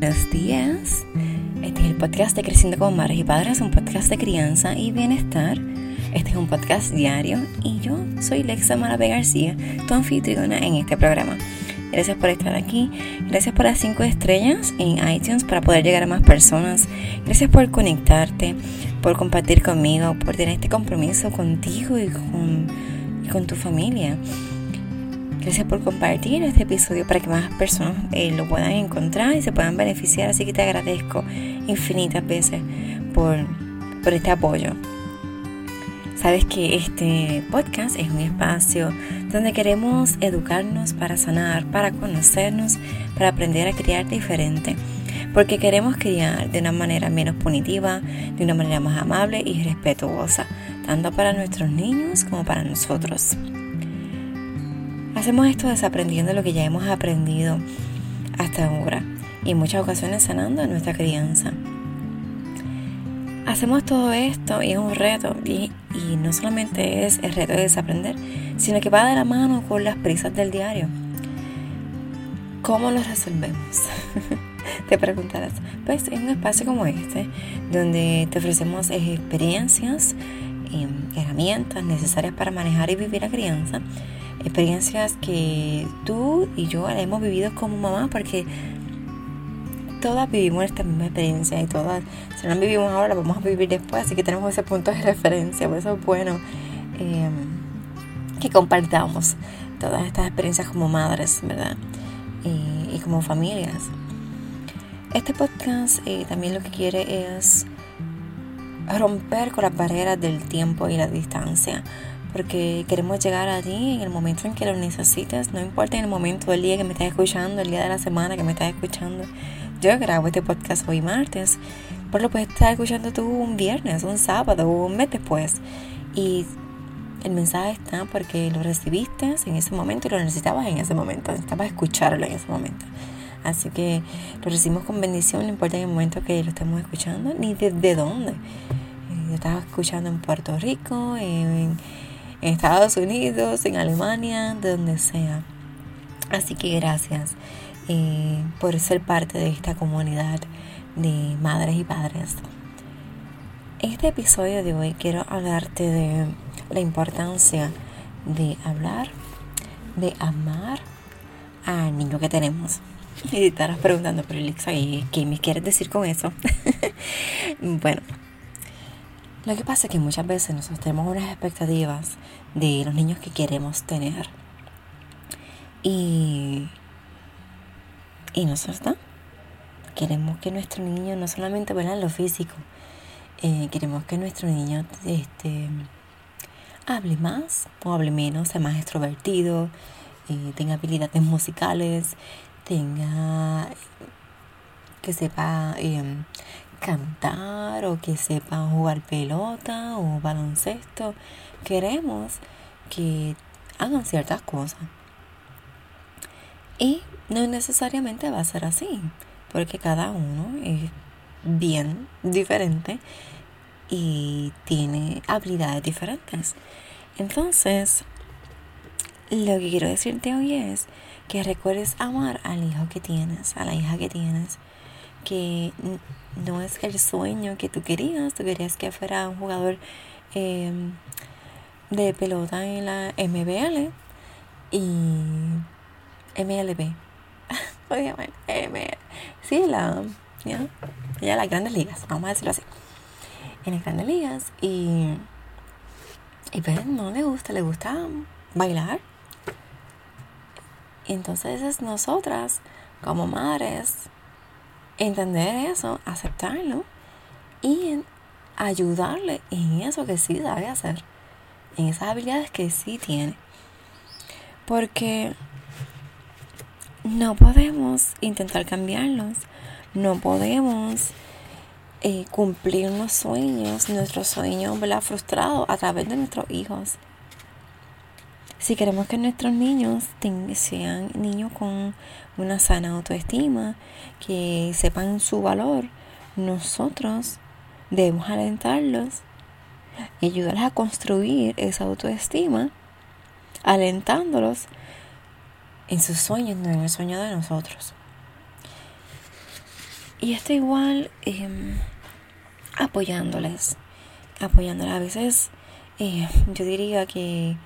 Buenos días. Este es el podcast de Creciendo como Madres y Padres, un podcast de crianza y bienestar. Este es un podcast diario y yo soy Lexa Marape García, tu anfitriona en este programa. Gracias por estar aquí, gracias por las 5 estrellas en iTunes para poder llegar a más personas. Gracias por conectarte, por compartir conmigo, por tener este compromiso contigo y con, y con tu familia. Gracias por compartir este episodio para que más personas eh, lo puedan encontrar y se puedan beneficiar. Así que te agradezco infinitas veces por, por este apoyo. Sabes que este podcast es un espacio donde queremos educarnos para sanar, para conocernos, para aprender a criar diferente. Porque queremos criar de una manera menos punitiva, de una manera más amable y respetuosa, tanto para nuestros niños como para nosotros. Hacemos esto desaprendiendo lo que ya hemos aprendido hasta ahora y en muchas ocasiones sanando nuestra crianza. Hacemos todo esto y es un reto y, y no solamente es el reto de desaprender, sino que va de la mano con las prisas del diario. ¿Cómo lo resolvemos? te preguntarás. Pues en un espacio como este, donde te ofrecemos experiencias, y herramientas necesarias para manejar y vivir la crianza, experiencias que tú y yo hemos vivido como mamá porque todas vivimos esta misma experiencia y todas, si no vivimos ahora, vamos a vivir después, así que tenemos ese punto de referencia, por eso es bueno em, que compartamos todas estas experiencias como madres, ¿verdad? Y, y como familias. Este podcast eh, también lo que quiere es romper con las barreras del tiempo y la distancia porque queremos llegar a ti en el momento en que lo necesites, no importa en el momento del día que me estás escuchando, el día de la semana que me estás escuchando. Yo grabo este podcast hoy martes, pero lo puedes estar escuchando tú un viernes, un sábado o un mes después. Y el mensaje está porque lo recibiste en ese momento y lo necesitabas en ese momento, necesitabas escucharlo en ese momento. Así que lo recibimos con bendición, no importa en el momento que lo estemos escuchando, ni desde dónde. Yo eh, estaba escuchando en Puerto Rico, en en Estados Unidos, en Alemania, de donde sea. Así que gracias eh, por ser parte de esta comunidad de madres y padres. En este episodio de hoy quiero hablarte de la importancia de hablar, de amar al niño que tenemos. Y estarás preguntando, pero Elisa, ¿qué me quieres decir con eso? bueno, lo que pasa es que muchas veces nosotros tenemos unas expectativas de los niños que queremos tener. Y, y nosotros queremos que nuestro niño no solamente vea lo físico, eh, queremos que nuestro niño este, hable más o hable menos, sea más extrovertido, eh, tenga habilidades musicales, tenga que sepa em, cantar o que sepan jugar pelota o baloncesto. Queremos que hagan ciertas cosas. Y no necesariamente va a ser así, porque cada uno es bien diferente y tiene habilidades diferentes. Entonces, lo que quiero decirte hoy es que recuerdes amar al hijo que tienes, a la hija que tienes, que no es el sueño que tú querías, tú querías que fuera un jugador em, de pelota en la MBL y MLB. ML. Sí, la, ya, ya las grandes ligas, vamos a decirlo así. En las grandes ligas y, y pues no le gusta, le gusta bailar. Y entonces nosotras, como madres, entender eso, aceptarlo y ayudarle en eso que sí sabe hacer, en esas habilidades que sí tiene. Porque no podemos intentar cambiarlos, no podemos eh, cumplir los sueños, nuestros sueños frustrados a través de nuestros hijos. Si queremos que nuestros niños sean niños con una sana autoestima, que sepan su valor, nosotros debemos alentarlos y ayudarles a construir esa autoestima, alentándolos en sus sueños, no en el sueño de nosotros. Y esto igual em, apoyándoles, apoyándoles. A veces eh, yo diría que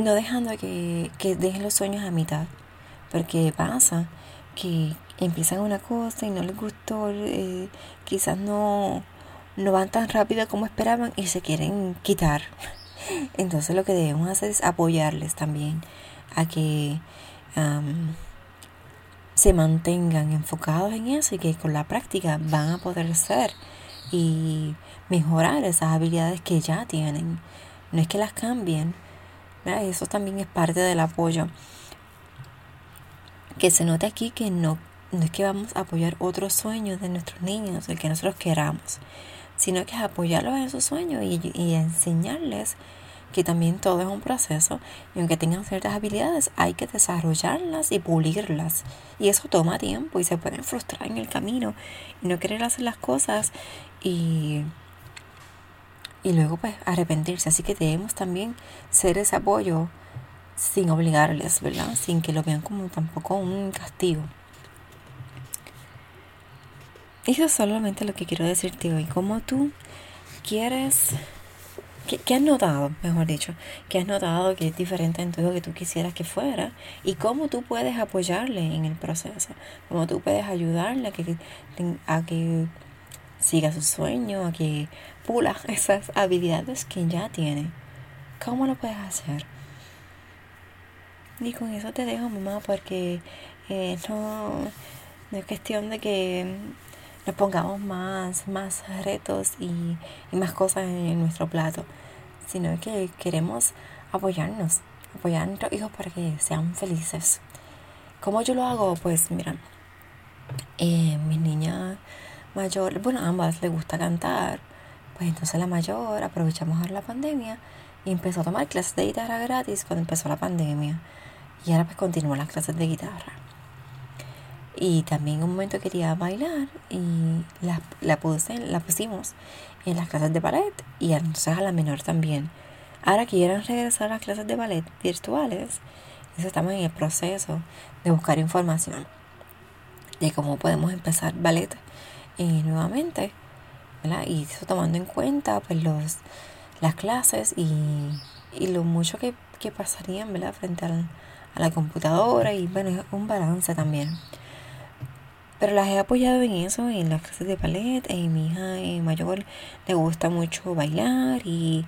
no dejando que, que dejen los sueños a mitad, porque pasa que empiezan una cosa y no les gustó, eh, quizás no, no van tan rápido como esperaban y se quieren quitar. Entonces lo que debemos hacer es apoyarles también a que se mantengan enfocados en eso y que con la práctica van a poder ser y mejorar esas habilidades que ya tienen. No es que las cambien, eso también es parte del apoyo. Que se note aquí que no, no es que vamos a apoyar otros sueños de nuestros niños, el que nosotros queramos, sino que es apoyarlos en sus sueños y, y enseñarles que también todo es un proceso y aunque tengan ciertas habilidades hay que desarrollarlas y pulirlas. Y eso toma tiempo y se pueden frustrar en el camino y no querer hacer las cosas y, y luego pues arrepentirse. Así que debemos también ser ese apoyo sin obligarles, ¿verdad? Sin que lo vean como tampoco un castigo. Eso es solamente lo que quiero decirte hoy. Como tú quieres ¿Qué, has notado, mejor dicho? ¿Qué has notado que es diferente en todo lo que tú quisieras que fuera? ¿Y cómo tú puedes apoyarle en el proceso? ¿Cómo tú puedes ayudarle a que siga su sueño, que pula esas habilidades que ya tiene? ¿Cómo lo puedes hacer? Y con eso te dejo, mamá, porque eh, no, es cuestión de que nos pongamos más, más retos y, más cosas en nuestro plato sino que queremos apoyarnos, apoyar a nuestros hijos para que sean felices. ¿Cómo yo lo hago? Pues mira, eh, mi niña mayor, bueno, ambas le gusta cantar, pues entonces la mayor aprovechamos ahora la pandemia y empezó a tomar clases de guitarra gratis cuando empezó la pandemia. Y ahora pues continúa las clases de guitarra. Y también en un momento quería bailar y la, la, puse, la pusimos en las clases de ballet y entonces a la menor también. Ahora quieren regresar a las clases de ballet virtuales. Entonces estamos en el proceso de buscar información de cómo podemos empezar ballet eh, nuevamente. Y eso tomando en cuenta pues los, las clases y, y lo mucho que, que pasarían ¿verdad? frente a la computadora y bueno, es un balance también. Pero las he apoyado en eso, en las clases de ballet. Y mi hija mayor le gusta mucho bailar y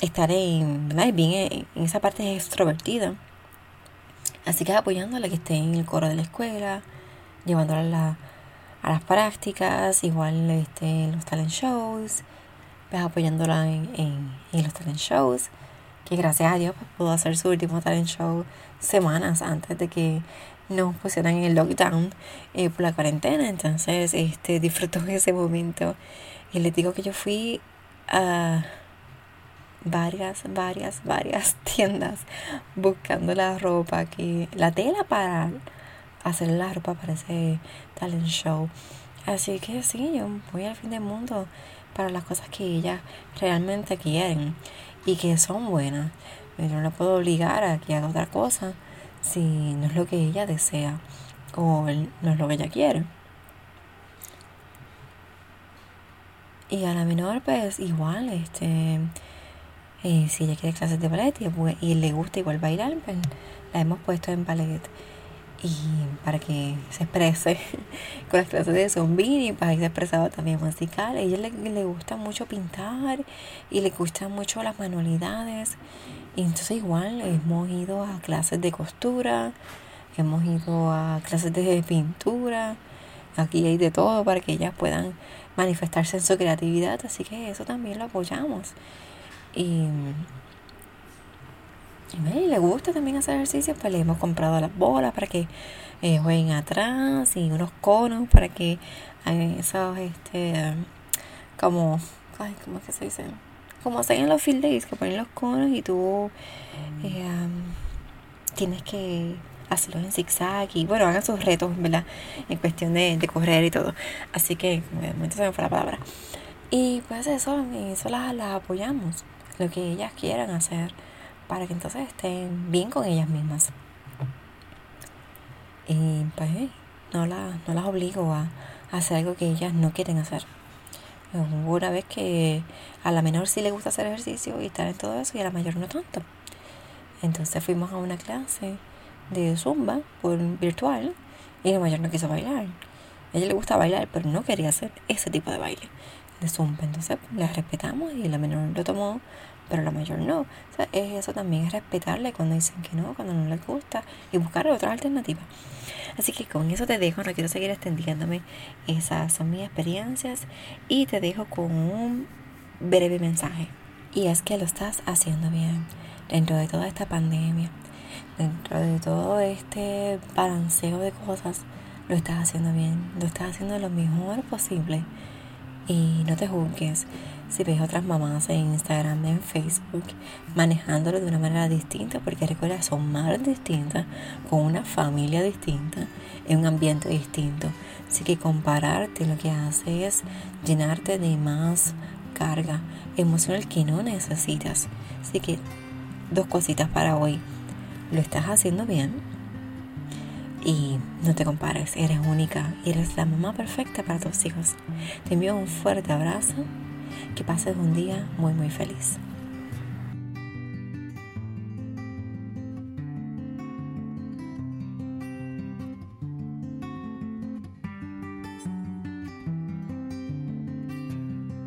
estar en, bien en esa parte extrovertida. Así que apoyándola que esté en el coro de la escuela, llevándola a, la, a las prácticas, igual este, los talent shows, pues apoyándola en, en, los talent shows, que gracias a Dios pues, pudo hacer su último talent show semanas antes de que nos pusieran en el lockdown eh, por la cuarentena. Entonces, este, disfrutó ese momento. Y les digo que yo fui a varias, varias, varias tiendas buscando la ropa, que, la tela para hacer la ropa para ese talent show. Así que sí, yo voy al fin del mundo para las cosas que ellas realmente quieren y que son buenas. Yo no la puedo obligar a que haga otra cosa si no es lo que ella desea o no es lo que ella quiere. Y a la menor, pues igual, este, eh, si ella quiere clases de ballet y, le gusta igual bailar, pues la hemos puesto en ballet. Y para que se exprese con las clases de zombie, para que se expresado también musical. A ella le, le gusta mucho pintar y le gustan mucho las manualidades. Y entonces igual hemos ido a clases de costura, hemos ido a clases de pintura, aquí hay de todo para que ellas puedan manifestarse en su creatividad, así que eso también lo apoyamos. Y, y le gusta también hacer ejercicio, pues le hemos comprado las bolas para que eh, jueguen atrás y unos conos para que hagan esos, este, como, ay, ¿cómo es que se dice? como hacen en los field days, que ponen los conos y tú eh, tienes que hacerlo en zigzag y bueno, hagan sus retos, ¿verdad? En cuestión de, correr y todo. Así que, de momento se me fue la palabra. Y pues eso, eso las apoyamos, lo que ellas quieran hacer, para que entonces estén bien con ellas mismas. Y pues no, la, no las obligo a, hacer algo que ellas no quieren hacer. Una vez que a la menor sí le gusta hacer ejercicio y estar en todo eso y a la mayor no tanto. Entonces fuimos a una clase de zumba por virtual y la mayor no quiso bailar. Ella le gusta bailar, pero no quería hacer ese tipo de baile de zumba. Entonces la respetamos y la menor lo tomó, pero la mayor no. O sea, eso también es respetarle cuando dicen que no, cuando no les gusta y buscar otra alternativa. Así que con eso te dejo, no quiero seguir extendiéndome. Esas son mis experiencias y te dejo con un breve mensaje. Y es que lo estás haciendo bien dentro de toda esta pandemia, dentro de todo este balanceo de cosas. Lo estás haciendo bien, lo estás haciendo lo mejor posible. Y no te juzgues si ves otras mamás en Instagram, en Facebook, manejándolo de una manera distinta, porque recuerda, son madres distintas, con una familia distinta, en un ambiente distinto. Así que compararte lo que hace es llenarte de más carga emocional que no necesitas. Así que dos cositas para hoy. Lo estás haciendo bien y no te compares, eres única, eres la mamá perfecta para tus hijos. Te envío un fuerte abrazo que pases un día muy muy feliz.